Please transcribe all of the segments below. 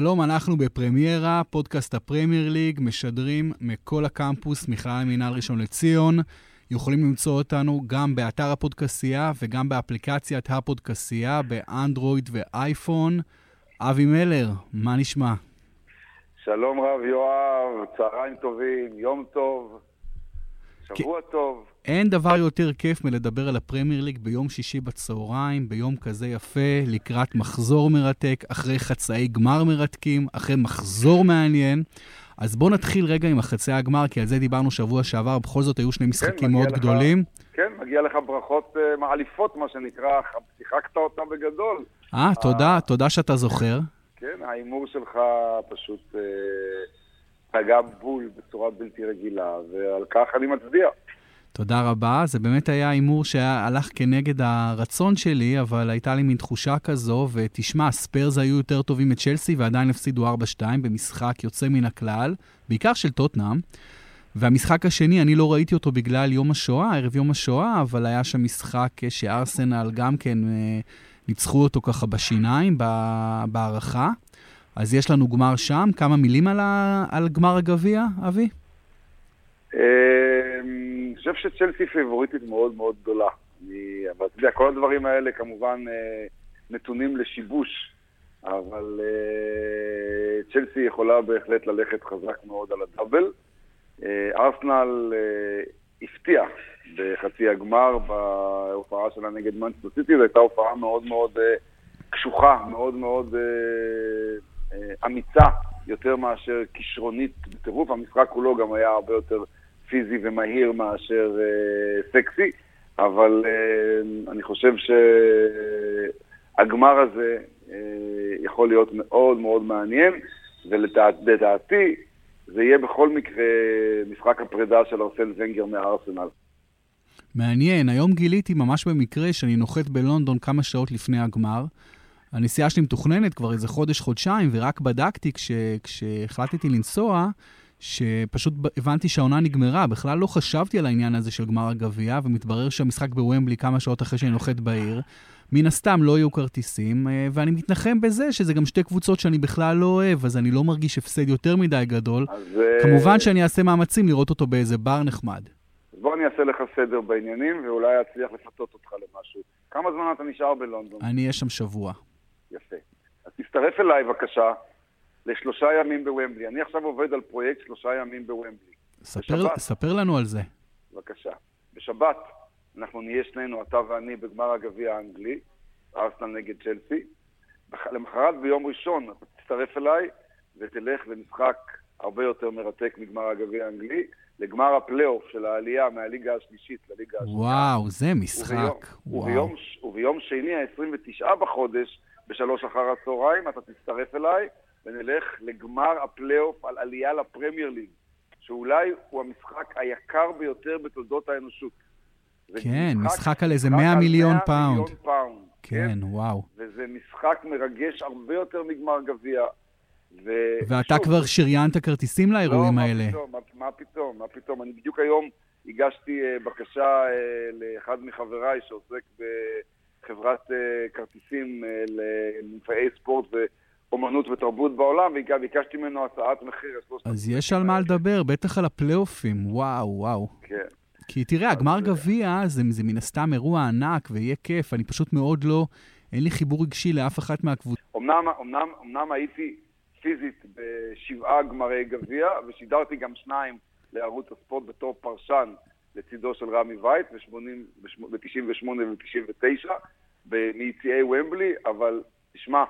שלום, אנחנו בפרמיירה, פודקאסט הפרמייר ליג, משדרים מכל הקמפוס, מכלל מינהל ראשון לציון. יכולים למצוא אותנו גם באתר הפודקסייה וגם באפליקציית הפודקסייה, באנדרואיד ואייפון. אבי מלר, מה נשמע? שלום רב יואב, צהריים טובים, יום טוב, שבוע כי... טוב. אין דבר יותר כיף מלדבר על הפרמייר ליג ביום שישי בצהריים, ביום כזה יפה, לקראת מחזור מרתק, אחרי חצאי גמר מרתקים, אחרי מחזור מעניין. אז בואו נתחיל רגע עם החצי הגמר, כי על זה דיברנו שבוע שעבר, בכל זאת היו שני כן, משחקים כן, מאוד לך, גדולים. כן, מגיע לך ברכות uh, מעליפות, מה שנקרא, שיחקת אותה בגדול. אה, תודה, תודה שאתה זוכר. כן, ההימור שלך פשוט uh, פגע בול בצורה בלתי רגילה, ועל כך אני מצדיע. תודה רבה. זה באמת היה הימור שהלך כנגד הרצון שלי, אבל הייתה לי מין תחושה כזו, ותשמע, ספיירס היו יותר טובים מצ'לסי ועדיין הפסידו 4-2 במשחק יוצא מן הכלל, בעיקר של טוטנאם. והמשחק השני, אני לא ראיתי אותו בגלל יום השואה, ערב יום השואה, אבל היה שם משחק שארסנל גם כן אה, ניצחו אותו ככה בשיניים, בהערכה. אז יש לנו גמר שם. כמה מילים על, ה, על גמר הגביע, אבי? אמ, אני חושב שצ'לסי פיבוריטית מאוד מאוד גדולה. אני, אבל אתה יודע, כל הדברים האלה כמובן אה, נתונים לשיבוש, אבל אה, צ'לסי יכולה בהחלט ללכת חזק מאוד על הדאבל. אה, ארסנל הפתיע בחצי הגמר בהופעה שלה נגד מנצ'סטר סיטי, זו הייתה הופעה מאוד מאוד קשוחה, מאוד מאוד אמיצה, יותר מאשר כישרונית בטירוף. המשחק כולו גם היה הרבה יותר פיזי ומהיר מאשר אה, סקסי, אבל אה, אני חושב שהגמר הזה אה, יכול להיות מאוד מאוד מעניין, ולדעתי זה יהיה בכל מקרה משחק הפרידה של ארסן ונגר מהארסנל. מעניין, היום גיליתי ממש במקרה שאני נוחת בלונדון כמה שעות לפני הגמר. הנסיעה שלי מתוכננת כבר איזה חודש-חודשיים, ורק בדקתי כש, כשהחלטתי לנסוע, שפשוט הבנתי שהעונה נגמרה, בכלל לא חשבתי על העניין הזה של גמר הגביע, ומתברר שהמשחק בוומבלי כמה שעות אחרי שאני נוחת בעיר. מן הסתם לא יהיו כרטיסים, אה, ואני מתנחם בזה שזה גם שתי קבוצות שאני בכלל לא אוהב, אז אני לא מרגיש הפסד יותר מדי גדול. אז... אה, כמובן שאני אעשה מאמצים לראות אותו באיזה בר נחמד. אז בוא אני אעשה לך סדר בעניינים, ואולי אצליח לפתות אותך למשהו. כמה זמן אתה נשאר בלונדון? אני אהיה שם שבוע. יפה. אז תצטרף אליי בבקשה. לשלושה ימים בוומבלי. אני עכשיו עובד על פרויקט שלושה ימים בוומבלי. ספר, ספר לנו על זה. בבקשה. בשבת אנחנו נהיה שנינו, אתה ואני, בגמר הגביע האנגלי, ארסנל נגד צ'לסי. למחרת ביום ראשון אתה תצטרף אליי ותלך למשחק הרבה יותר מרתק מגמר הגביע האנגלי, לגמר הפלייאוף של העלייה מהליגה השלישית לליגה השנייה. וואו, זה משחק. וביום, וביום, וביום שני, ה-29 בחודש, בשלוש אחר הצהריים, אתה תצטרף אליי ונלך לגמר הפלייאוף על עלייה לפרמייר ליג, שאולי הוא המשחק היקר ביותר בתולדות האנושות. כן, משחק, משחק על איזה 100 מיליון 100 פאונד. מיליון פאונד. כן, כן, וואו. וזה משחק מרגש הרבה יותר מגמר גביע. ו... ואתה שוב, כבר שריינת כרטיסים לאירועים לא, האלה. לא, מה, מה פתאום, מה פתאום. אני בדיוק היום הגשתי אה, בקשה אה, לאחד מחבריי שעוסק בחברת אה, כרטיסים אה, למופעי ספורט, ו... אומנות ותרבות בעולם, וביקשתי ממנו הצעת מחיר. אז יש על מה לדבר, בטח על הפלייאופים, וואו, וואו. כן. כי תראה, הגמר גביע זה, זה מן הסתם אירוע ענק ויהיה כיף, אני פשוט מאוד לא, אין לי חיבור רגשי לאף אחת מהקבוצות. אמנם, אמנם, אמנם הייתי פיזית בשבעה גמרי גביע, ושידרתי גם שניים לערוץ הספורט בתור פרשן לצידו של רמי וייץ ב-98 וב-99 מיציאי ומבלי, אבל תשמע,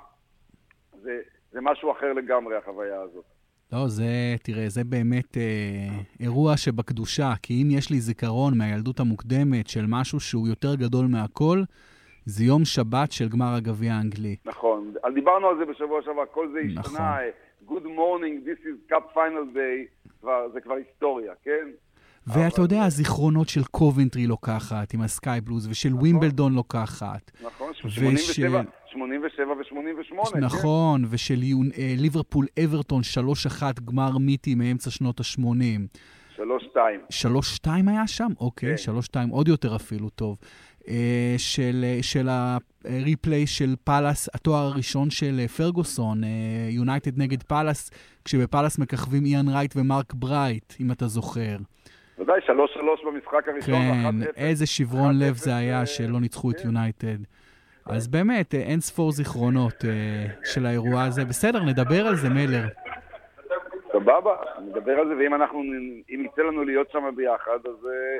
זה, זה משהו אחר לגמרי, החוויה הזאת. לא, זה, תראה, זה באמת אה, אירוע שבקדושה, כי אם יש לי זיכרון מהילדות המוקדמת של משהו שהוא יותר גדול מהכל, זה יום שבת של גמר הגביע האנגלי. נכון, דיברנו על זה בשבוע שעבר, כל זה השתנה. נכון. Good morning, this is cup final day, כבר, זה כבר היסטוריה, כן? ואתה יודע, הזיכרונות של קובנטרי לוקחת עם הסקאי בלוז, ושל נכון. ווימבלדון לוקחת. נכון, 87, 87 ו-88, כן. נכון, ושל אה, ליברפול אברטון 3-1 גמר מיתי מאמצע שנות ה-80. 3-2. 3-2 היה שם? אוקיי, 3-2 כן. עוד יותר אפילו טוב. אה, של, של ה replay של פאלאס, התואר הראשון של פרגוסון, יונייטד נגד פאלאס, כשבפאלאס מככבים איאן רייט ומרק ברייט, אם אתה זוכר. ודאי, 3-3 במשחק הראשון, כן, איזה שברון לב זה היה שלא ניצחו את יונייטד. אז באמת, אין ספור זיכרונות של האירוע הזה. בסדר, נדבר על זה, מלר. סבבה, נדבר על זה, ואם אנחנו, אם יצא לנו להיות שם ביחד, אז אה,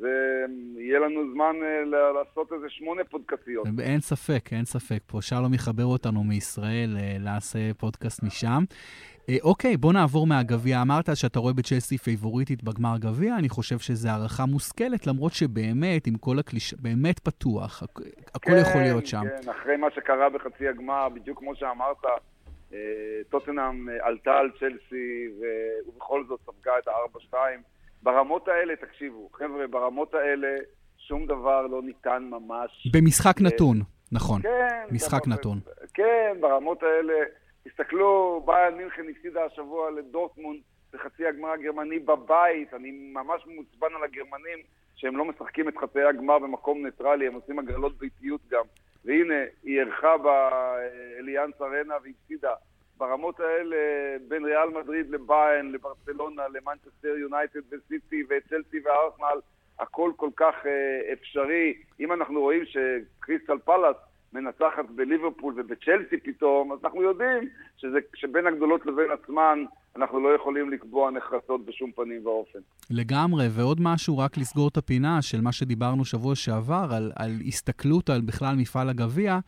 זה יהיה לנו זמן אה, לעשות איזה שמונה פודקאסיות. אין ספק, אין ספק. פה שלום יחבר אותנו מישראל, לעשה אה, פודקאסט משם. אוקיי, בוא נעבור מהגביע. אמרת שאתה רואה בצ'לסי פייבוריטית בגמר גביע, אני חושב שזו הערכה מושכלת, למרות שבאמת, עם כל הקליש... באמת פתוח, הכל כן, יכול להיות שם. כן, אחרי מה שקרה בחצי הגמר, בדיוק כמו שאמרת, אה, טוטנאם אה, עלתה על צ'לסי ובכל זאת ספגה את ה-4-2. ברמות האלה, תקשיבו, חבר'ה, ברמות האלה שום דבר לא ניתן ממש. במשחק אה, נתון, נכון. כן. משחק נתון. כן, ברמות האלה. תסתכלו, ביאן מינכן הפסידה השבוע לדורטמונד בחצי הגמר הגרמני בבית. אני ממש מעוצבן על הגרמנים שהם לא משחקים את חצי הגמר במקום ניטרלי, הם עושים הגרלות ביתיות גם. והנה, היא אירחה באליאנס ארנה והפסידה. ברמות האלה, בין ריאל מדריד לבאיירן, לברצלונה, למנצ'סטר יונייטד וסיטי וצ'לסי וארסנל, הכל כל כך אה, אפשרי. אם אנחנו רואים שקריסטל פלאס מנצחת בליברפול ובצ'לסי פתאום, אז אנחנו יודעים שזה, שבין הגדולות לבין עצמן אנחנו לא יכולים לקבוע נחרצות בשום פנים ואופן. לגמרי, ועוד משהו, רק לסגור את הפינה של מה שדיברנו שבוע שעבר, על, על הסתכלות על בכלל מפעל הגביע.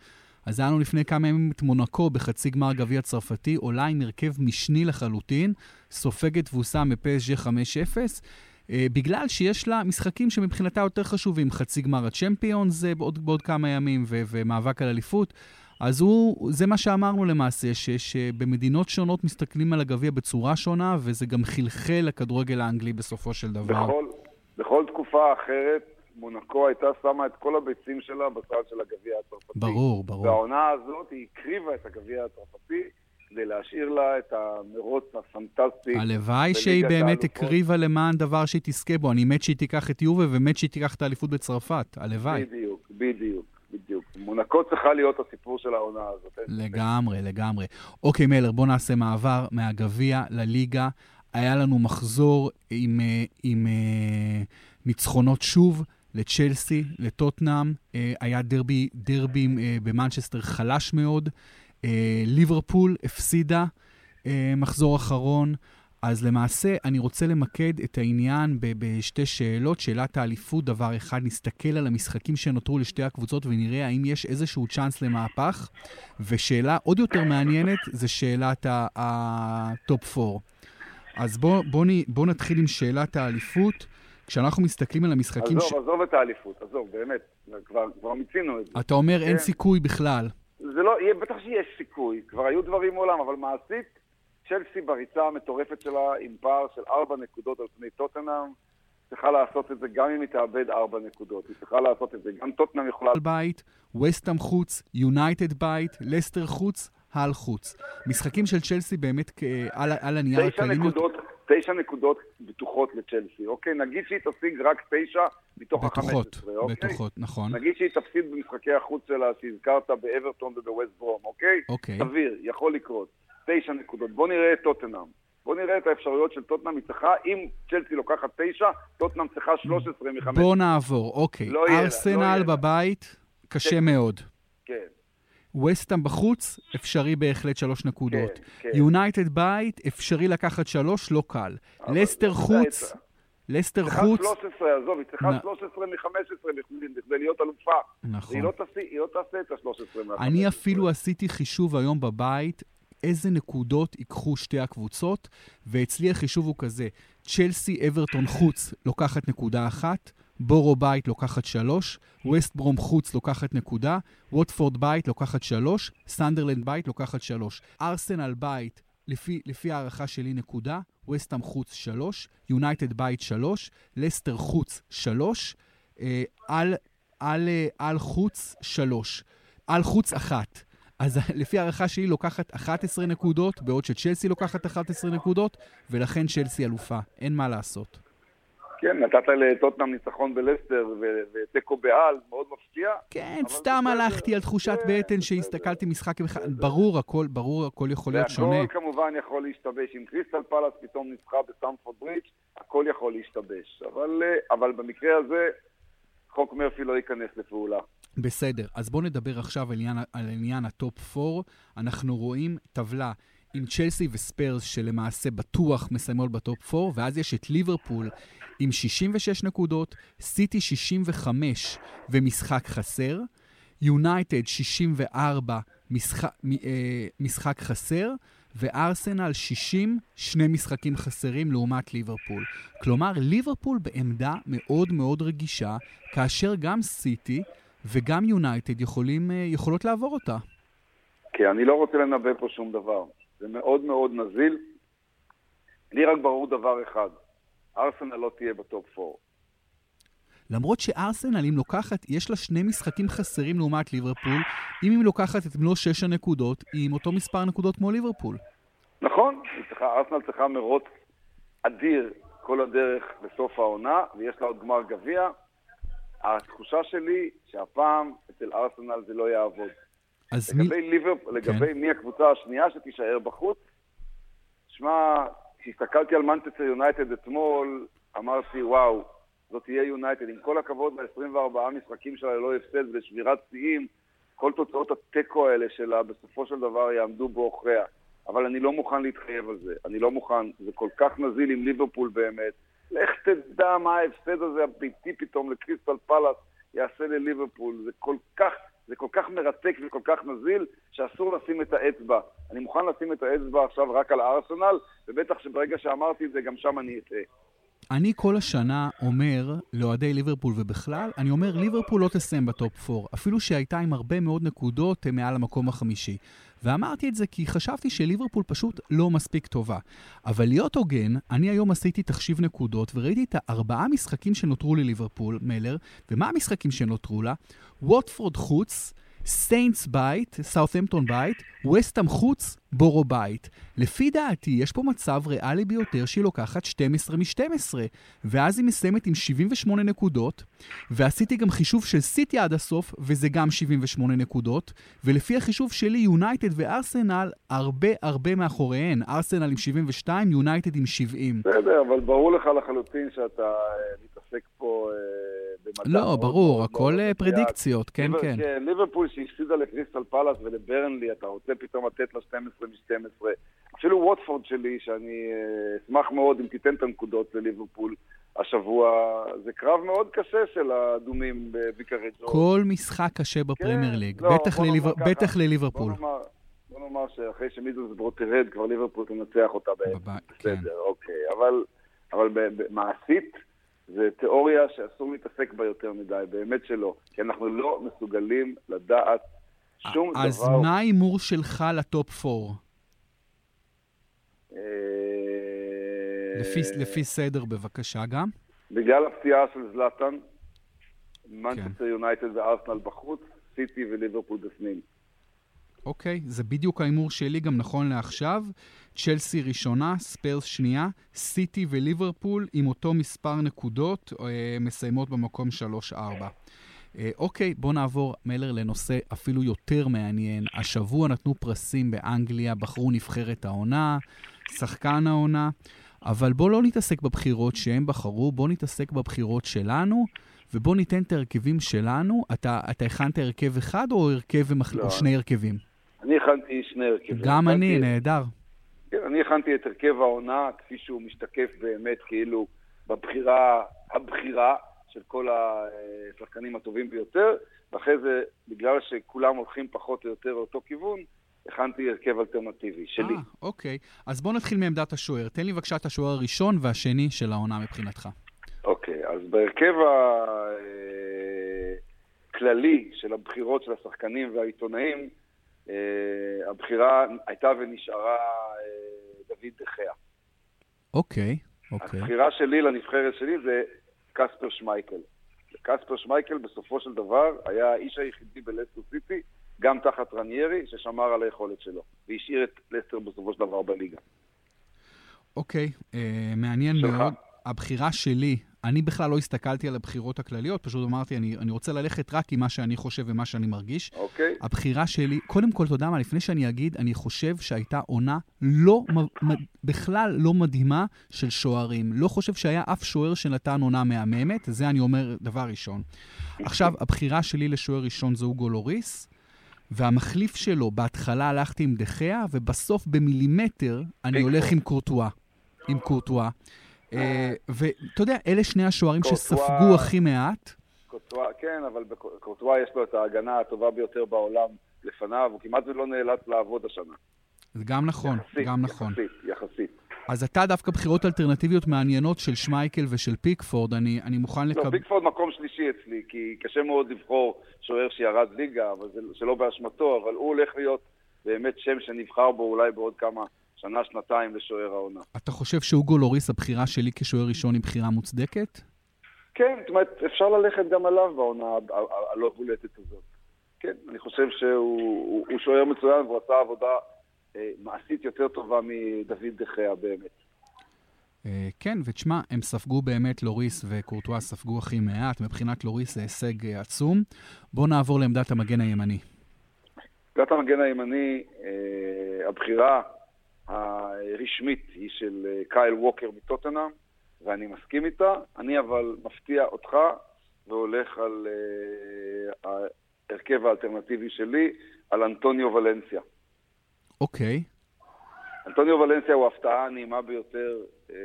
אז היה לנו לפני כמה ימים את מונקו בחצי גמר גביע צרפתי, עולה עם הרכב משני לחלוטין, סופגת תבוסה מפסג' 5-0, אה, בגלל שיש לה משחקים שמבחינתה יותר חשובים, חצי גמר הצ'מפיונס בעוד, בעוד כמה ימים ו- ומאבק על אליפות. אז הוא, זה מה שאמרנו למעשה, ש, שבמדינות שונות מסתכלים על הגביע בצורה שונה, וזה גם חלחל לכדורגל האנגלי בסופו של דבר. בכל, בכל תקופה אחרת, מונקו הייתה שמה את כל הביצים שלה בצד של הגביע הצרפתי. ברור, ברור. והעונה הזאת, היא הקריבה את הגביע הצרפתי. כדי להשאיר לה את המרוץ הפנטסטי. הלוואי שהיא באמת הקריבה למען דבר שהיא תזכה בו. אני מת שהיא תיקח את יובה ומת שהיא תיקח את האליפות בצרפת. הלוואי. בדיוק, בדיוק. בדיוק. מונקו צריכה להיות הסיפור של העונה הזאת. לגמרי, לגמרי. אוקיי, מלר, בוא נעשה מעבר מהגביע לליגה. היה לנו מחזור עם, אה, עם, עם אה, ניצחונות שוב לצ'לסי, לטוטנאם. אה, היה דרבי, דרבי במנצ'סטר חלש מאוד. ליברפול הפסידה מחזור אחרון. אז למעשה, אני רוצה למקד את העניין בשתי שאלות. שאלת האליפות, דבר אחד, נסתכל על המשחקים שנותרו לשתי הקבוצות ונראה האם יש איזשהו צ'אנס למהפך. ושאלה עוד יותר מעניינת, זה שאלת הטופ 4. אז בואו בוא, בוא נתחיל עם שאלת האליפות. כשאנחנו מסתכלים על המשחקים... עזוב, ש... עזוב את האליפות, עזוב, באמת, כבר, כבר מיצינו את זה. אתה אומר כן? אין סיכוי בכלל. זה לא, בטח שיש סיכוי, כבר היו דברים מעולם, אבל מעשית, צ'לסי בריצה המטורפת שלה עם פער של ארבע נקודות על פני טוטנאם. צריכה לעשות את זה גם אם היא תאבד ארבע נקודות. היא צריכה לעשות את זה. גם טוטנאם יכולה... בית, וסטאם חוץ, יונייטד בית, לסטר חוץ, הל חוץ. משחקים של צ'לסי באמת על, על הנייר הקלים... תשע נקודות בטוחות לצ'לסי, אוקיי? נגיד שהיא תשיג רק תשע מתוך ה-15, אוקיי? בטוחות, נכון. נגיד שהיא תפסיד במשחקי החוץ שלה שהזכרת באברטון ובווסט ברום, אוקיי? אוקיי. סביר, יכול לקרות. תשע נקודות. בוא נראה את טוטנאם. בוא נראה את האפשרויות של טוטנאם. היא צריכה, אם צ'לסי לוקחת תשע, טוטנאם צריכה 13 מ-15. בוא נעבור, אוקיי. לא ארסנל לא בבית, קשה כן. מאוד. כן. וסטאם בחוץ, אפשרי בהחלט שלוש נקודות. כן, כן. יונייטד בית, אפשרי לקחת שלוש, לא קל. לסטר חוץ, לסטר חוץ... צריכה 13, עזוב, היא צריכה 13 מ-15 בכדי להיות אלופה. נכון. היא לא תעשה את ה-13 מ-15. אני אפילו עשיתי חישוב היום בבית, איזה נקודות ייקחו שתי הקבוצות, ואצלי החישוב הוא כזה, צ'לסי אברטון חוץ לוקחת נקודה אחת, בורו בית לוקחת שלוש, ווסט ברום חוץ לוקחת נקודה, ווטפורד בית לוקחת שלוש, סנדרלנד בית לוקחת שלוש. ארסנל בית, לפי, לפי הערכה שלי נקודה, וסטאם חוץ שלוש, יונייטד בית שלוש, לסטר חוץ שלוש, אה, האל, האל, אה, האל חוץ שלוש, האל חוץ אחת. אז לפי הערכה שלי לוקחת 11 נקודות, בעוד שצ'לסי לוקחת 11 נקודות, ולכן צ'לסי אלופה. אין מה לעשות. כן, נתת לטוטנאם ניצחון בלסטר ותיקו בעל, מאוד מפתיע. כן, סתם הלכתי על תחושת בטן שהסתכלתי משחק אחד. ברור, הכל, ברור, הכל יכול להיות שונה. הכל כמובן יכול להשתבש. אם קריסטל פלאס פתאום ניצחה בסטמפורד ברידג', הכל יכול להשתבש. אבל, אבל במקרה הזה, חוק מרפי לא ייכנס לפעולה. בסדר, אז בואו נדבר עכשיו על עניין, על עניין הטופ 4. אנחנו רואים טבלה עם צ'לסי וספיירס שלמעשה בטוח מסיימות בטופ 4, ואז יש את ליברפול עם 66 נקודות, סיטי 65 ומשחק חסר, יונייטד 64 משחק, אה, משחק חסר, וארסנל 60, שני משחקים חסרים לעומת ליברפול. כלומר, ליברפול בעמדה מאוד מאוד רגישה, כאשר גם סיטי וגם יונייטד אה, יכולות לעבור אותה. כן, אני לא רוצה לנבא פה שום דבר. זה מאוד מאוד נזיל. לי רק ברור דבר אחד, ארסנל לא תהיה בטופ 4. למרות שארסנל, אם לוקחת, יש לה שני משחקים חסרים לעומת ליברפול, אם היא לוקחת את מלוא שש הנקודות, היא עם אותו מספר נקודות כמו ליברפול. נכון, צריכה, ארסנל צריכה מרוץ אדיר כל הדרך בסוף העונה, ויש לה עוד גמר גביע. התחושה שלי שהפעם אצל ארסנל זה לא יעבוד. אז לגבי מי... ליברפול, לגבי כן. מי הקבוצה השנייה שתישאר בחוץ, שמע, כשהסתכלתי על מנצ'סטר יונייטד אתמול, אמרתי, וואו, זאת תהיה יונייטד. עם כל הכבוד ל-24 משחקים שלה ללא הפסד ושבירת שיאים, כל תוצאות התיקו האלה שלה בסופו של דבר יעמדו בעוכריה. אבל אני לא מוכן להתחייב על זה. אני לא מוכן. זה כל כך נזיל עם ליברפול באמת. לך תדע מה ההפסד הזה הביתי פתאום לקריסטל פלאס יעשה לליברפול. זה כל כך זה כל כך מרתק וכל כך נזיל, שאסור לשים את האצבע. אני מוכן לשים את האצבע עכשיו רק על הארסנל, ובטח שברגע שאמרתי את זה, גם שם אני אטעה. אני כל השנה אומר לאוהדי ליברפול ובכלל, אני אומר ליברפול לא תסיים בטופ 4, אפילו שהייתה עם הרבה מאוד נקודות מעל המקום החמישי. ואמרתי את זה כי חשבתי שליברפול פשוט לא מספיק טובה. אבל להיות הוגן, אני היום עשיתי תחשיב נקודות וראיתי את הארבעה משחקים שנותרו לליברפול, מלר, ומה המשחקים שנותרו לה? ווטפורד חוץ, סיינטס בית, סאות'המפטון בית, וסטאם חוץ, בורו בית. לפי דעתי, יש פה מצב ריאלי ביותר שהיא לוקחת 12 מ-12, ואז היא מסיימת עם 78 נקודות, ועשיתי גם חישוב של סיטי עד הסוף, וזה גם 78 נקודות, ולפי החישוב שלי, יונייטד וארסנל הרבה הרבה מאחוריהן. ארסנל עם 72, יונייטד עם 70. בסדר, אבל ברור לך לחלוטין שאתה אה, מתעסק פה... במדע. לא, ברור, הכל אה, פרדיקציות, כן, כן. כן, ליברפול שהפסידה לקריסטל פלאס ולברנלי, אתה רוצה פתאום לתת לה 12 מ-12. אפילו ווטפורד שלי, שאני אה, אשמח מאוד אם תיתן את הנקודות לליברפול השבוע, זה קרב מאוד קשה של האדומים בביקרג'ו. כל משחק קשה בפרמייר כן, ליג, לא, בטח לליברפול. בוא נאמר שאחרי שמידלסבורו תרד, כבר ליברפול תנצח אותה בעצם. כן. בסדר, אוקיי. אבל, אבל מעשית, זה תיאוריה שאסור להתעסק בה יותר מדי, באמת שלא. כי אנחנו לא מסוגלים לדעת שום אז דבר... אז מה ההימור שלך לטופ 4? אה, לפי, לפי סדר בבקשה גם. בגלל הפציעה של זלאטן, מנצ'סטר כן. יונייטד וארסנל בחוץ, סיטי וליברפול בפנים. אוקיי, זה בדיוק ההימור שלי גם נכון לעכשיו. צ'לסי ראשונה, ספיירס שנייה, סיטי וליברפול עם אותו מספר נקודות אה, מסיימות במקום 3-4. אה, אוקיי, בואו נעבור, מלר, לנושא אפילו יותר מעניין. השבוע נתנו פרסים באנגליה, בחרו נבחרת העונה, שחקן העונה, אבל בואו לא נתעסק בבחירות שהם בחרו, בואו נתעסק בבחירות שלנו. ובואו ניתן את ההרכבים שלנו. אתה, אתה הכנת הרכב אחד או הרכב ומח... לא. או שני הרכבים? אני הכנתי שני הרכבים. גם אני, הכנתי... נהדר. כן, אני הכנתי את הרכב העונה כפי שהוא משתקף באמת כאילו בבחירה, הבחירה של כל השחקנים הטובים ביותר, ואחרי זה, בגלל שכולם הולכים פחות או יותר לאותו כיוון, הכנתי הרכב אלטרנטיבי שלי. אה, אוקיי. אז בוא נתחיל מעמדת השוער. תן לי בבקשה את השוער הראשון והשני של העונה מבחינתך. אוקיי, בהרכב הכללי של הבחירות של השחקנים והעיתונאים, אה, הבחירה הייתה ונשארה אה, דוד דחיה. אוקיי, אוקיי. הבחירה שלי לנבחרת שלי זה קספר שמייקל. קספר שמייקל בסופו של דבר היה האיש היחידי בלסטר סיטי, גם תחת רניירי, ששמר על היכולת שלו, והשאיר את לסטר בסופו של דבר בליגה. אוקיי, אה, מעניין שלך. מאוד. הבחירה שלי, אני בכלל לא הסתכלתי על הבחירות הכלליות, פשוט אמרתי, אני, אני רוצה ללכת רק עם מה שאני חושב ומה שאני מרגיש. אוקיי. הבחירה שלי, קודם כל, אתה יודע מה, לפני שאני אגיד, אני חושב שהייתה עונה לא, בכלל לא מדהימה של שוערים. לא חושב שהיה אף שוער שנתן עונה מהממת, זה אני אומר דבר ראשון. עכשיו, הבחירה שלי לשוער ראשון זה אוגו לוריס. והמחליף שלו, בהתחלה הלכתי עם דחיה, ובסוף במילימטר אני הולך עם קורטואה. עם קורטואה. אה, ואתה יודע, אלה שני השוערים שספגו הכי מעט. קורטואה, כן, אבל בקורטואה יש לו את ההגנה הטובה ביותר בעולם לפניו, הוא כמעט ולא נאלץ לעבוד השנה. זה גם נכון, יחסית, גם נכון. יחסית, יחסית. אז אתה דווקא בחירות אלטרנטיביות מעניינות של שמייקל ושל פיקפורד, אני, אני מוכן לקבל... לא, פיקפורד מקום שלישי אצלי, כי קשה מאוד לבחור שוער שירד ליגה, אבל זה שלא באשמתו, אבל הוא הולך להיות באמת שם שנבחר בו אולי בעוד כמה שנה, שנתיים לשוער העונה. אתה חושב שאוגו לוריס, הבחירה שלי כשוער ראשון היא בחירה מוצדקת? כן, זאת אומרת, אפשר ללכת גם עליו בעונה הלא בולטת הזאת. כן, אני חושב שהוא שוער מצוין והוא עשה עבודה אה, מעשית יותר טובה מדוד דחיה באמת. אה, כן, ותשמע, הם ספגו באמת, לוריס וקורטואה ספגו הכי מעט. מבחינת לוריס זה הישג אה, עצום. בואו נעבור לעמדת המגן הימני. עמדת המגן הימני, הבחירה הרשמית היא של קייל ווקר מטוטנאם, ואני מסכים איתה. אני אבל מפתיע אותך והולך על ההרכב האלטרנטיבי שלי, על אנטוניו ולנסיה. אוקיי. אנטוניו ולנסיה הוא ההפתעה הנעימה ביותר אה,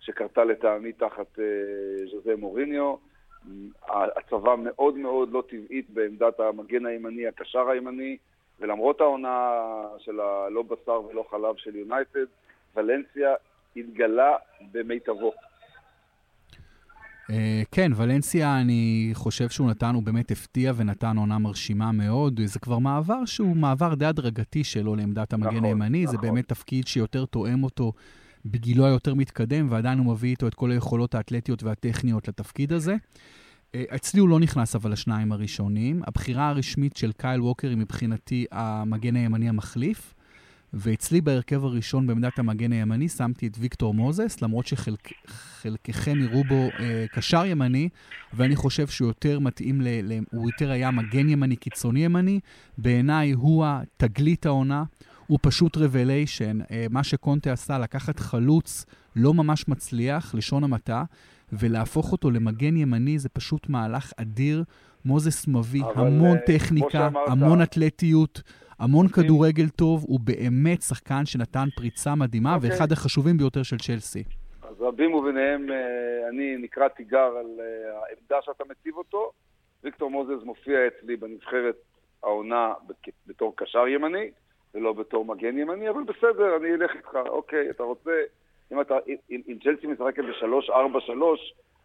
שקרתה לטעמי תחת אה, ז'וזה מוריניו. הצבה מאוד מאוד לא טבעית בעמדת המגן הימני, הקשר הימני, ולמרות העונה של הלא בשר ולא חלב של יונייטד, ולנסיה התגלה במיטבו. אה, כן, ולנסיה, אני חושב שהוא נתן, הוא באמת הפתיע ונתן עונה מרשימה מאוד. זה כבר מעבר שהוא מעבר די הדרגתי שלו לעמדת המגן נכון, הימני. נכון. זה באמת תפקיד שיותר תואם אותו בגילו היותר מתקדם, ועדיין הוא מביא איתו את כל היכולות האתלטיות והטכניות לתפקיד הזה. אה, אצלי הוא לא נכנס אבל לשניים הראשונים. הבחירה הרשמית של קייל ווקר היא מבחינתי המגן הימני המחליף. ואצלי בהרכב הראשון בעמדת המגן הימני שמתי את ויקטור מוזס, למרות שחלקכם יראו בו אה, קשר ימני, ואני חושב שהוא יותר מתאים, ל, ל, הוא יותר היה מגן ימני קיצוני ימני. בעיניי הוא התגלית העונה, הוא פשוט רבליישן. אה, מה שקונטה עשה, לקחת חלוץ לא ממש מצליח, לשון המעטה, ולהפוך אותו למגן ימני זה פשוט מהלך אדיר. מוזס מביא המון uh, טכניקה, המון אתלטיות. המון כדורגל טוב, הוא באמת שחקן שנתן פריצה מדהימה. אוקיי. ואחד החשובים ביותר של צ'לסי. אז רבים וביניהם, אה, אני נקרא תיגר על אה, העמדה שאתה מציב אותו. ויקטור מוזס מופיע אצלי בנבחרת העונה בתור קשר ימני, ולא בתור מגן ימני, אבל בסדר, אני אלך איתך. אוקיי, אתה רוצה, אם, אתה, אם, אם צ'לסי משחקת ב-3-4-3,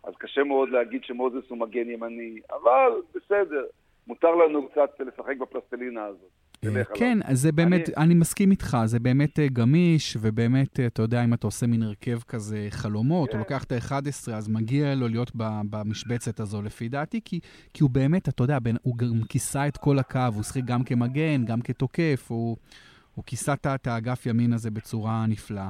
אז קשה מאוד להגיד שמוזס הוא מגן ימני, אבל בסדר, מותר לנו קצת לשחק בפלסטלינה הזאת. אה, כן, אז זה באמת, אני... אני מסכים איתך, זה באמת אה, גמיש, ובאמת, אה, אתה יודע, אם אתה עושה מין הרכב כזה חלומות, כן. או לוקח את ה-11, אז מגיע לו להיות במשבצת הזו, לפי דעתי, כי, כי הוא באמת, אתה יודע, הוא גם כיסה את כל הקו, הוא שחק גם כמגן, גם כתוקף, הוא, הוא כיסה את האגף ימין הזה בצורה נפלאה.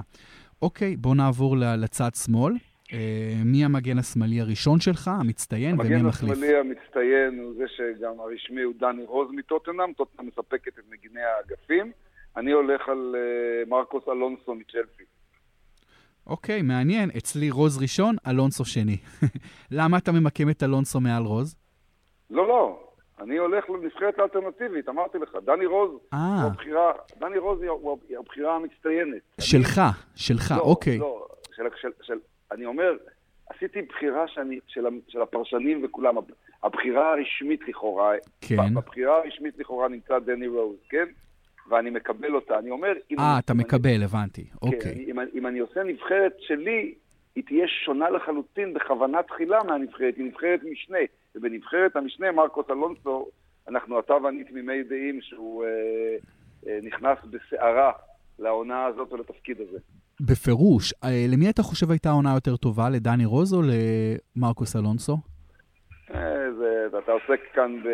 אוקיי, בוא נעבור לצד שמאל. אה, מי המגן השמאלי הראשון שלך, המצטיין, ומי המחליף? המגן השמאלי המצטיין הוא זה שגם הרשמי הוא דני רוז מטוטנאם, טוטנאם מספקת את מגיני האגפים. אני הולך על uh, מרקוס אלונסו מצ'לסי. אוקיי, מעניין. אצלי רוז ראשון, אלונסו שני. למה אתה ממקם את אלונסו מעל רוז? לא, לא. אני הולך לנבחרת האלטרנטיבית, אמרתי לך. דני רוז אה. הוא הבחירה, דני רוז היא הבחירה המצטיינת. שלך. שלך, לא, אוקיי. לא, של, אני אומר, עשיתי בחירה שאני, של, של הפרשנים וכולם, הבחירה הרשמית לכאורה, כן. בבחירה הרשמית לכאורה נמצא דני רוז, כן? ואני מקבל אותה. אני אומר... אה, אתה מקבל, אני, הבנתי, כן, אוקיי. אם, אם אני עושה נבחרת שלי, היא תהיה שונה לחלוטין בכוונה תחילה מהנבחרת, היא נבחרת משנה. ובנבחרת המשנה, מרקוס אלונסו, אנחנו, אתה ואני תמימי דעים שהוא אה, אה, נכנס בסערה לעונה הזאת ולתפקיד הזה. בפירוש. אה, למי אתה חושב הייתה העונה יותר טובה, לדני רוז או למרקוס אלונסו? אה, זה, אתה עוסק כאן ב...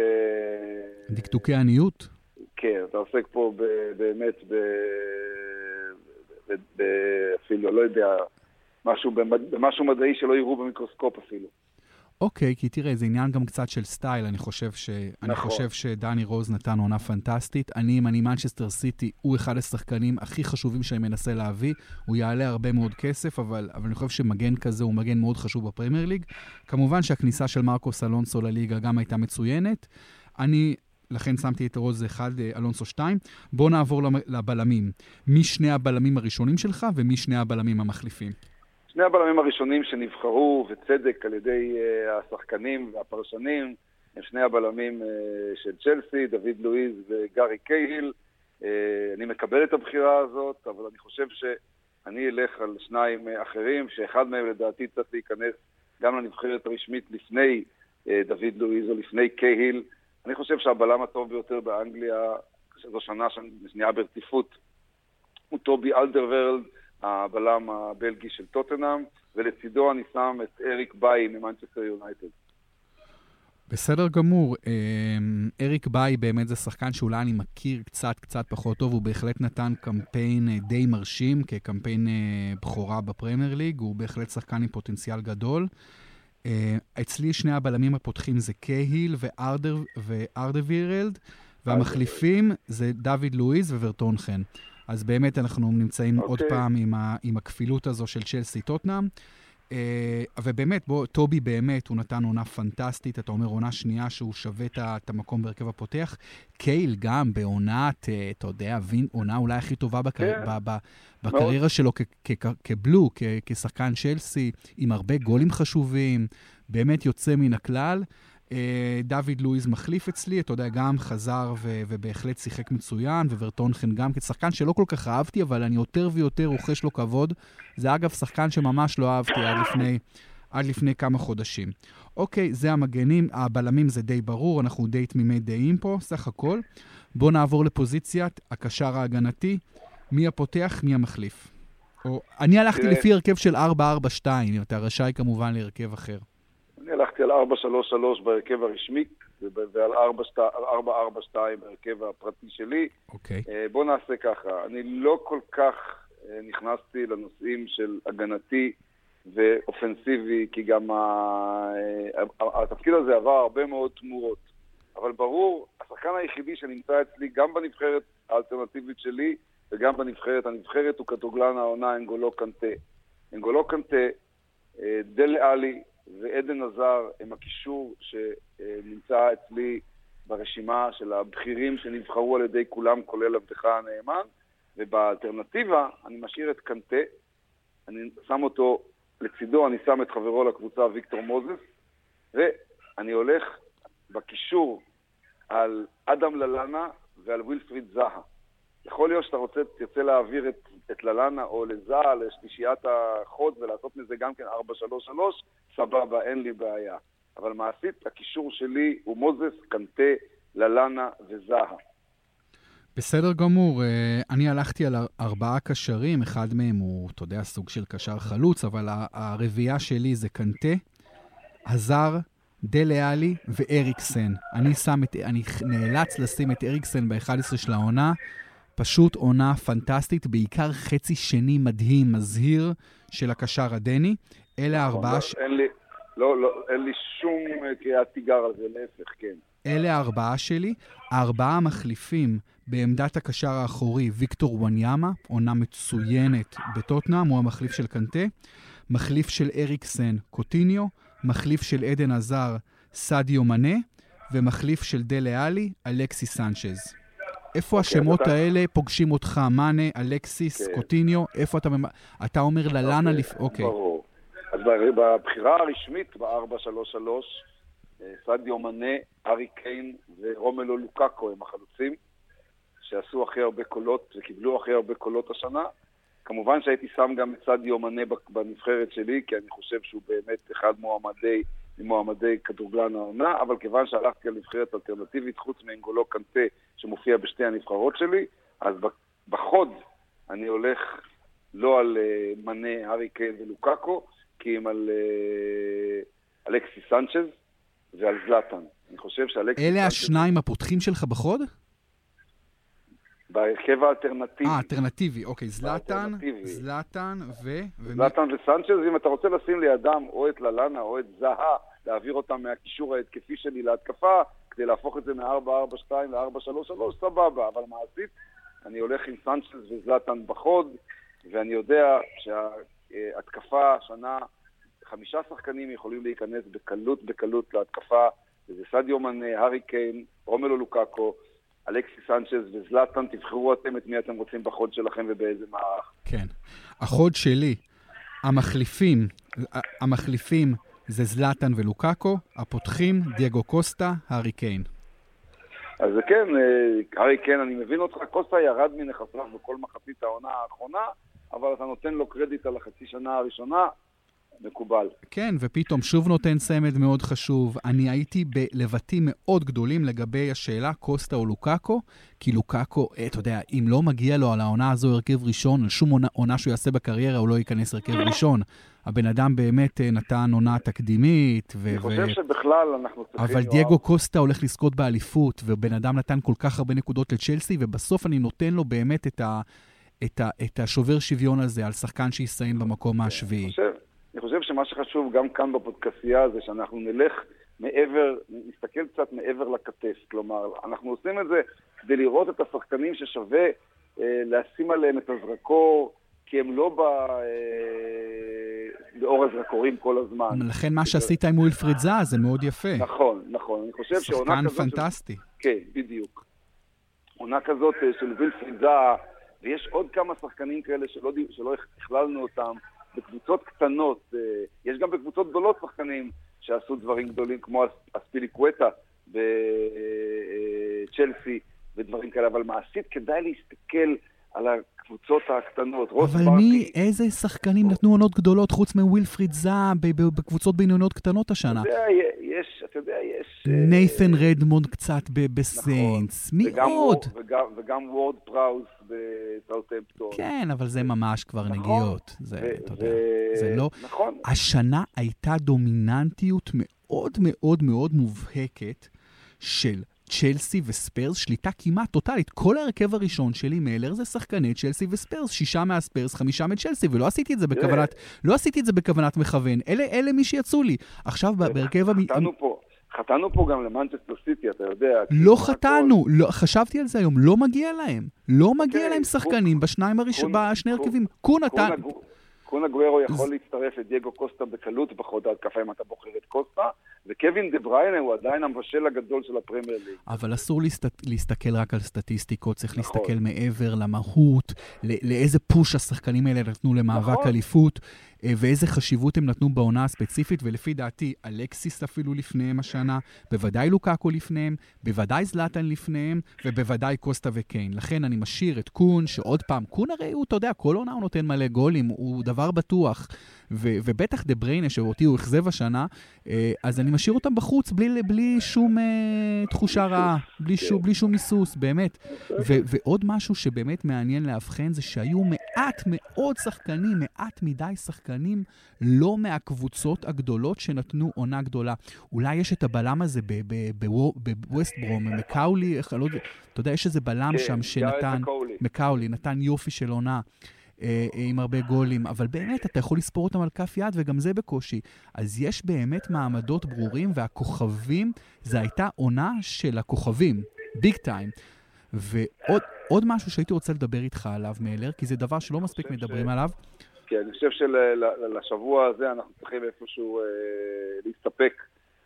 דקדוקי עניות? כן, אתה עוסק פה ב, באמת ב... ב, ב... אפילו, לא יודע, משהו, במשהו מדעי שלא יראו במיקרוסקופ אפילו. אוקיי, כי תראה, זה עניין גם קצת של סטייל. אני חושב, ש... נכון. אני חושב שדני רוז נתן עונה פנטסטית. אני, אם אני מנצ'סטר סיטי, הוא אחד השחקנים הכי חשובים שאני מנסה להביא. הוא יעלה הרבה מאוד כסף, אבל, אבל אני חושב שמגן כזה הוא מגן מאוד חשוב בפרמייר ליג. כמובן שהכניסה של מרקוס אלונסו לליגה גם הייתה מצוינת. אני, לכן שמתי את רוז 1, אה, אלונסו 2. בואו נעבור לבלמים. מי שני הבלמים הראשונים שלך ומי שני הבלמים המחליפים? שני הבלמים הראשונים שנבחרו, וצדק, על ידי uh, השחקנים והפרשנים, הם שני הבלמים uh, של צ'לסי, דוד לואיז וגארי קייהיל. Uh, אני מקבל את הבחירה הזאת, אבל אני חושב שאני אלך על שניים אחרים, שאחד מהם לדעתי צריך להיכנס גם לנבחרת הרשמית לפני דוד לואיז או לפני קייהיל. אני חושב שהבלם הטוב ביותר באנגליה, שזו שנה שנייה ברציפות, הוא טובי אלדרוורלד. הבלם הבלגי של טוטנאם, ולצידו אני שם את אריק ביי ממנצ'סטר יונייטד. בסדר גמור. אמ, אריק ביי באמת זה שחקן שאולי אני מכיר קצת קצת פחות טוב, הוא בהחלט נתן קמפיין אה, די מרשים כקמפיין אה, בכורה בפרמייר ליג, הוא בהחלט שחקן עם פוטנציאל גדול. אה, אצלי שני הבלמים הפותחים זה קהיל וארדווירלד, והמחליפים זה דוד לואיז וורטון חן. אז באמת אנחנו נמצאים okay. עוד אוקיי. פעם עם, ה, עם הכפילות הזו של צ'לסי טוטנאם. Uh, ובאמת, בוא, טובי באמת, הוא נתן עונה פנטסטית, אתה אומר עונה שנייה שהוא שווה את המקום בהרכב הפותח. קייל גם בעונת, uh, אתה יודע, עונה אולי הכי טובה בקר... כן. ב, ב, בקריירה שלו כבלו, כשחקן צ'לסי, עם הרבה גולים חשובים, באמת יוצא מן הכלל. אה, דוד לואיז מחליף אצלי, אתה יודע, גם חזר ו- ובהחלט שיחק מצוין, וורטונכן גם כשחקן שלא כל כך אהבתי, אבל אני יותר ויותר רוכש לו כבוד. זה אגב שחקן שממש לא אהבתי עד לפני, עד לפני כמה חודשים. אוקיי, זה המגנים, הבלמים זה די ברור, אנחנו די תמימי דעים פה, סך הכל. בואו נעבור לפוזיציית הקשר ההגנתי. מי הפותח, מי המחליף. או, אני הלכתי לפי הרכב של 4-4-2, אתה רשאי כמובן להרכב אחר. אני הלכתי על 4-3-3 בהרכב הרשמי ועל 4-4-2 בהרכב הפרטי שלי. אוקיי. Okay. אה, בואו נעשה ככה, אני לא כל כך אה, נכנסתי לנושאים של הגנתי ואופנסיבי, כי גם אה, התפקיד הזה עבר הרבה מאוד תמורות. אבל ברור, השחקן היחידי שנמצא אצלי, גם בנבחרת האלטרנטיבית שלי וגם בנבחרת הנבחרת, הוא כדורגלן העונה אנגולו קנטה. אנגולו קנטה, דלה עלי, ועדן עזר הם הקישור שנמצא אצלי ברשימה של הבכירים שנבחרו על ידי כולם, כולל עבדך הנאמן, ובאלטרנטיבה אני משאיר את קנטה, אני שם אותו לצידו, אני שם את חברו לקבוצה ויקטור מוזס, ואני הולך בקישור על אדם ללאנה ועל ווילפריד זהה. יכול להיות שאתה רוצה, תרצה להעביר את, את ללאנה או לזהה לשלישיית החוד ולעשות מזה גם כן 4-3-3, סבבה, אין לי בעיה. אבל מעשית, הקישור שלי הוא מוזס, קנטה, ללאנה וזהה. בסדר גמור. אה, אני הלכתי על ארבעה קשרים, אחד מהם הוא, אתה יודע, סוג של קשר חלוץ, אבל הרביעייה שלי זה קנטה, הזר, דלה עלי ואריקסן. אני, שם את, אני נאלץ לשים את אריקסן ב-11 של העונה. פשוט עונה פנטסטית, בעיקר חצי שני מדהים, מזהיר, של הקשר הדני. אלה נכון, הארבעה... ש... אין לי, לא, לא, אין לי שום אה, קריאת תיגר על זה, להפך, כן. אלה הארבעה שלי. הארבעה המחליפים בעמדת הקשר האחורי, ויקטור וואניאמה, עונה מצוינת בטוטנאם, הוא המחליף של קנטה. מחליף של אריקסן, קוטיניו. מחליף של עדן עזר, סדיו מנה. ומחליף של דלה עלי, אלכסי סנצ'ז. איפה אוקיי, השמות אתה... האלה פוגשים אותך? מאנה, אלקסיס, כן. קוטיניו? איפה אתה... אתה אומר ללאנה אוקיי, לפ... אוקיי. ברור. אז בבחירה הרשמית ב-433, אה, סדיו מנה, ארי קיין ורומלו לוקאקו הם החלוצים, שעשו הכי הרבה קולות וקיבלו הכי הרבה קולות השנה. כמובן שהייתי שם גם את סדיו מנה בנבחרת שלי, כי אני חושב שהוא באמת אחד מועמדי ממועמדי כדורגלן העונה, אבל כיוון שהלכתי על נבחרת אלטרנטיבית, חוץ מאנגולו קנטה שמופיע בשתי הנבחרות שלי, אז בחוד אני הולך לא על uh, מנה, הארי קיין ולוקאקו, כי אם על uh, אלכסי סנצ'ז ועל זלאטן. אני חושב שאלכסי אלה סנצ'ז... השניים הפותחים שלך בחוד? בהרכב האלטרנטיבי. אה, אלטרנטיבי, אוקיי. זלאטן, זלאטן ו... זלאטן וסנצ'ז, אם אתה רוצה לשים לידם או את ללאנה או את זהה, להעביר אותם מהקישור ההתקפי שלי להתקפה, כדי להפוך את זה מ-4-4-2 ל-4-3-3, סבבה, אבל מעשית, אני הולך עם סנצ'ז וזלאטן בחוד, ואני יודע שההתקפה השנה, חמישה שחקנים יכולים להיכנס בקלות בקלות להתקפה, וזה סדיו מנה, הארי קיין, רומלו לוקאקו, אלכסי סנצ'ז וזלאטן, תבחרו אתם את מי אתם רוצים בחוד שלכם ובאיזה מערך. כן. החוד שלי, המחליפים, המחליפים זה זלאטן ולוקאקו, הפותחים, דייגו קוסטה, הארי קיין. אז כן, אה, הארי קיין, אני מבין אותך, קוסטה ירד מנכסיו בכל מחצית העונה האחרונה, אבל אתה נותן לו קרדיט על החצי שנה הראשונה, מקובל. כן, ופתאום שוב נותן צמד מאוד חשוב. אני הייתי בלבטים מאוד גדולים לגבי השאלה קוסטה או לוקאקו, כי לוקאקו, אה, אתה יודע, אם לא מגיע לו על העונה הזו הרכב ראשון, על שום עונה, עונה שהוא יעשה בקריירה, הוא לא ייכנס הרכב ראשון. הבן אדם באמת אה, נתן עונה תקדימית. ו- אני חושב ו- שבכלל אנחנו צריכים... אבל דייגו קוסטה הולך לזכות באליפות, ובן אדם נתן כל כך הרבה נקודות לצ'לסי, ובסוף אני נותן לו באמת את ה... את, ה, את השובר שוויון הזה על שחקן שיסיים במקום השביעי. אני חושב, אני חושב שמה שחשוב גם כאן בפודקסייה זה שאנחנו נלך מעבר, נסתכל קצת מעבר לכתף. כלומר, אנחנו עושים את זה כדי לראות את השחקנים ששווה אה, לשים עליהם את הזרקור, כי הם לא ב... אה, באור הזרקורים כל הזמן. לכן מה שעשית עם ווילפריד זאה זה מאוד יפה. נכון, נכון. אני חושב שעונה כזאת... שחקן פנטסטי. ש... כן, בדיוק. עונה כזאת אה, של ווילפריד זאה, ויש עוד כמה שחקנים כאלה שלא, שלא הכללנו אותם, בקבוצות קטנות, אה, יש גם בקבוצות גדולות שחקנים שעשו דברים גדולים, כמו אספיליקווטה בצ'לסי ודברים כאלה, אבל מעשית כדאי להסתכל על הקבוצות הקטנות. אבל מי, איזה שחקנים נתנו עונות גדולות חוץ מווילפריד זאה בקבוצות בינוניות קטנות השנה? יש, אתה יודע, יש... אה, נייתן רדמונד קצת בסיינטס, נכון, מי עוד? וגם וורד פראוס בסאוטהמפטון. כן, אבל זה ממש כבר נכון, נגיעות. זה, אתה יודע, זה לא... נכון. השנה הייתה דומיננטיות מאוד מאוד מאוד מובהקת של צ'לסי וספיירס, שליטה כמעט טוטאלית. כל ההרכב הראשון שלי, מלר, זה שחקני צ'לסי וספיירס, שישה מהספיירס, חמישה מצ'לסי, ולא עשיתי את זה בכוונת, לא עשיתי את זה בכוונת מכוון. אלה, אלה מי שיצאו לי. עכשיו, בהרכב... חטאנו פה. חטאנו פה גם למנצ'סטר סיטי, אתה יודע. לא חטאנו, לא, חשבתי על זה היום, לא מגיע להם. לא מגיע אוקיי, להם שחקנים בשניים הראשונים, בשני הרכבים. קון נתן... קון אגוורו יכול להצטרף לדייגו קוסטה בקלות בחוד ההתקפה אם אתה בוחר את קוסטה, וקווין דה בריינה הוא עדיין המבשל הגדול של הפרמייר ליג. אבל אסור להסת... להסתכל רק על סטטיסטיקות, צריך נכון. להסתכל מעבר למהות, לאיזה פוש השחקנים האלה נתנו למאבק נכון. אליפות. אה, ואיזה חשיבות הם נתנו בעונה הספציפית, ולפי דעתי, אלקסיס אפילו לפניהם השנה, בוודאי לוקאקו לפניהם, בוודאי זלאטן לפניהם, ובוודאי קוסטה וקיין. לכן אני משאיר את קון, שעוד פעם, קון הרי הוא, אתה יודע, כל עונה הוא נותן מלא גולים, הוא דבר בטוח. ו- ובטח דה בריינה, שאותי הוא אכזב השנה, אה, אז אני משאיר אותם בחוץ בלי, בלי שום אה, תחושה רעה, בלי, שום, בלי שום היסוס, באמת. ו- ועוד משהו שבאמת מעניין לאבחן זה שהיו מעט מאוד שחקנים, מעט מדי שחקנים, לא מהקבוצות הגדולות שנתנו עונה גדולה. אולי יש את הבלם הזה בווסט ברום, מקאולי, לא אתה יודע, יש איזה בלם כן, שם שנתן, מקאולי, נתן יופי של עונה. אה, אה, עם הרבה גולים, אבל באמת, אתה יכול לספור אותם על כף יד, וגם זה בקושי. אז יש באמת מעמדות ברורים, והכוכבים, זו הייתה עונה של הכוכבים, ביג טיים. ועוד משהו שהייתי רוצה לדבר איתך עליו, מלר, כי זה דבר שלא מספיק מדברים ש... עליו. כן, אני חושב שלשבוע הזה אנחנו צריכים איפשהו אה, להסתפק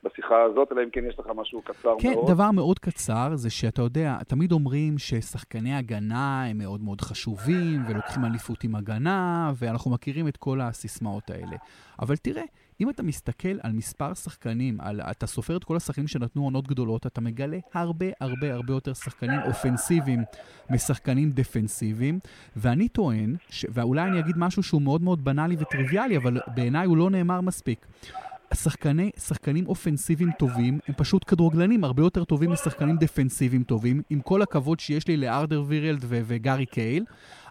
בשיחה הזאת, אלא אם כן יש לך משהו קצר כן, מאוד. כן, דבר מאוד קצר זה שאתה יודע, תמיד אומרים ששחקני הגנה הם מאוד מאוד חשובים, ולוקחים אליפות עם הגנה, ואנחנו מכירים את כל הסיסמאות האלה. אבל תראה, אם אתה מסתכל על מספר שחקנים, על, אתה סופר את כל השחקנים שנתנו עונות גדולות, אתה מגלה הרבה הרבה הרבה יותר שחקנים אופנסיביים משחקנים דפנסיביים, ואני טוען, ש, ואולי אני אגיד משהו שהוא מאוד מאוד בנאלי וטריוויאלי, אבל בעיניי הוא לא נאמר מספיק. השחקני, שחקנים אופנסיביים טובים הם פשוט כדורגלנים הרבה יותר טובים משחקנים דפנסיביים טובים, עם כל הכבוד שיש לי לארדר וירלד ו- וגארי קייל,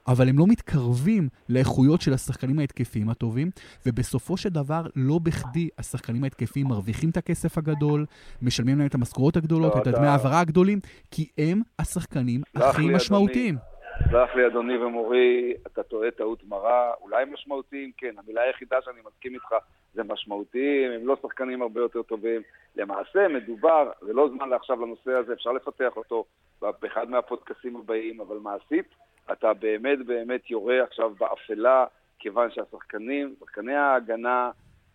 אבל הם לא מתקרבים לאיכויות של השחקנים ההתקפיים הטובים, ובסופו של דבר, לא בכדי השחקנים ההתקפיים מרוויחים את הכסף הגדול, משלמים להם את המשכורות הגדולות, לא, את הדמי העברה הגדולים, כי הם השחקנים הכי משמעותיים. סלח לי, אדוני ומורי, אתה טועה טעות מרה, אולי משמעותיים, כן. המילה היחידה שאני מסכים איתך זה משמעותיים, הם לא שחקנים הרבה יותר טובים. למעשה מדובר, זה לא זמן לעכשיו לנושא הזה, אפשר לפתח אותו באחד מהפודקאסים הבאים, אבל מעשית, אתה באמת באמת יורה עכשיו באפלה, כיוון שהשחקנים, שחקני ההגנה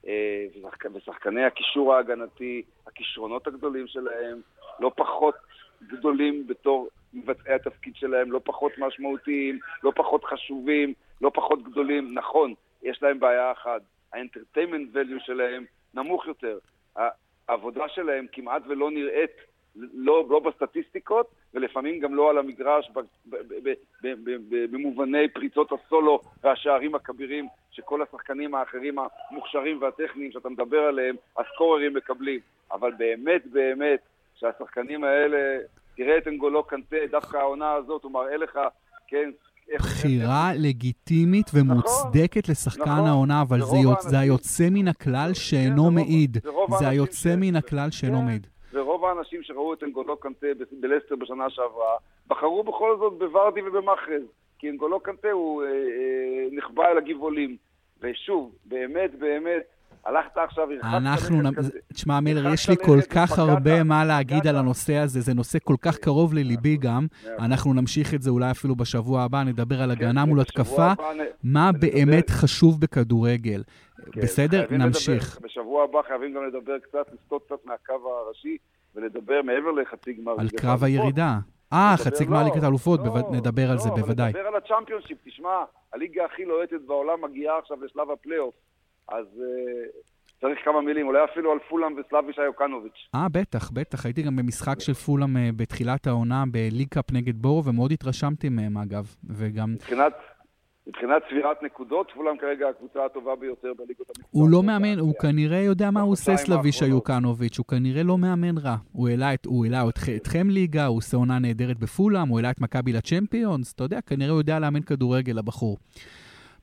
אה, ושחקני הקישור ההגנתי, הכישרונות הגדולים שלהם, לא פחות גדולים בתור מבצעי התפקיד שלהם, לא פחות משמעותיים, לא פחות חשובים, לא פחות גדולים. נכון, יש להם בעיה אחת, value שלהם נמוך יותר. העבודה שלהם כמעט ולא נראית לא, לא בסטטיסטיקות, ולפעמים גם לא על המגרש במובני פריצות הסולו והשערים הכבירים שכל השחקנים האחרים המוכשרים והטכניים שאתה מדבר עליהם, הסקוררים מקבלים. אבל באמת באמת שהשחקנים האלה, תראה את אנגולו קנטה, דווקא העונה הזאת, הוא מראה לך, כן, בחירה לגיטימית ומוצדקת לשחקן נכון, העונה, אבל זה, יוצ... זה היוצא מן הכלל כן, שאינו מעיד. זה היוצא מן הכלל שאינו כן. מעיד. ורוב האנשים שראו את אנגולו קנטה בלסטר בשנה שעברה, בחרו בכל זאת בוורדי ובמאחז. כי אנגולו קנטה הוא אה, אה, נחבא אל הגבעולים. ושוב, באמת, באמת, הלכת עכשיו, אנחנו, נ... תשמע, מילר, יש לי כל כך הרבה מה להגיד על הנושא הזה, זה נושא כל כך קרוב לליבי גם. אנחנו נמשיך את זה אולי אפילו בשבוע הבא, נדבר על כן, הגנה מול התקפה. מה באמת חשוב בכדורגל. כן, בסדר? נמשיך. בשבוע הבא חייבים גם לדבר קצת, לסטות קצת מהקו הראשי, ולדבר מעבר לחצי גמר. על קרב הירידה. אה, חצי גמר לא, ליגת האלופות, לא, נדבר על זה לא, בוודאי. נדבר על הצ'מפיונשיפ, תשמע, הליגה הכי לוהטת בעולם מגיעה עכשיו לשלב הפלייאוף. אז אה, צריך כמה מילים, אולי אפילו על פולאם וסלאבישה יוקנוביץ'. אה, בטח, בטח. הייתי גם במשחק של פולאם אה, בתחילת העונה בליגקאפ נגד בורו, ומאוד התרשמתי מהם, אגב. וגם... מבחינת... מבחינת צבירת נקודות, פולאם כרגע הקבוצה הטובה ביותר בליגות המקצוע. הוא לא מאמן, הוא כנראה יודע מה הוא עושה סלאביש איוקנוביץ', הוא כנראה לא מאמן רע. הוא העלה אתכם ליגה, הוא עושה עונה נהדרת בפולאם, הוא העלה את מכבי לצ'מפיונס, אתה יודע, כנראה הוא יודע לאמן כדורגל, הבחור.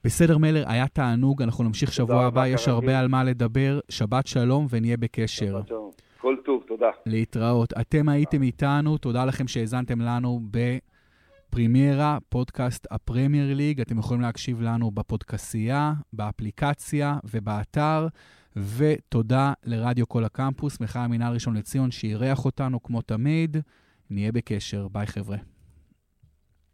בסדר מלר, היה תענוג, אנחנו נמשיך שבוע הבא, יש הרבה על מה לדבר. שבת שלום ונהיה בקשר. שבת שלום. כל טוב, תודה. להתראות. אתם הייתם איתנו, תודה לכם שהאזנתם לנו בפרימיירה, פודקאסט הפרמייר ליג. אתם יכולים להקשיב לנו בפודקסייה, באפליקציה ובאתר. ותודה לרדיו כל הקמפוס, מחאה המינהל ראשון לציון, שאירח אותנו כמו תמיד. נהיה בקשר. ביי חבר'ה.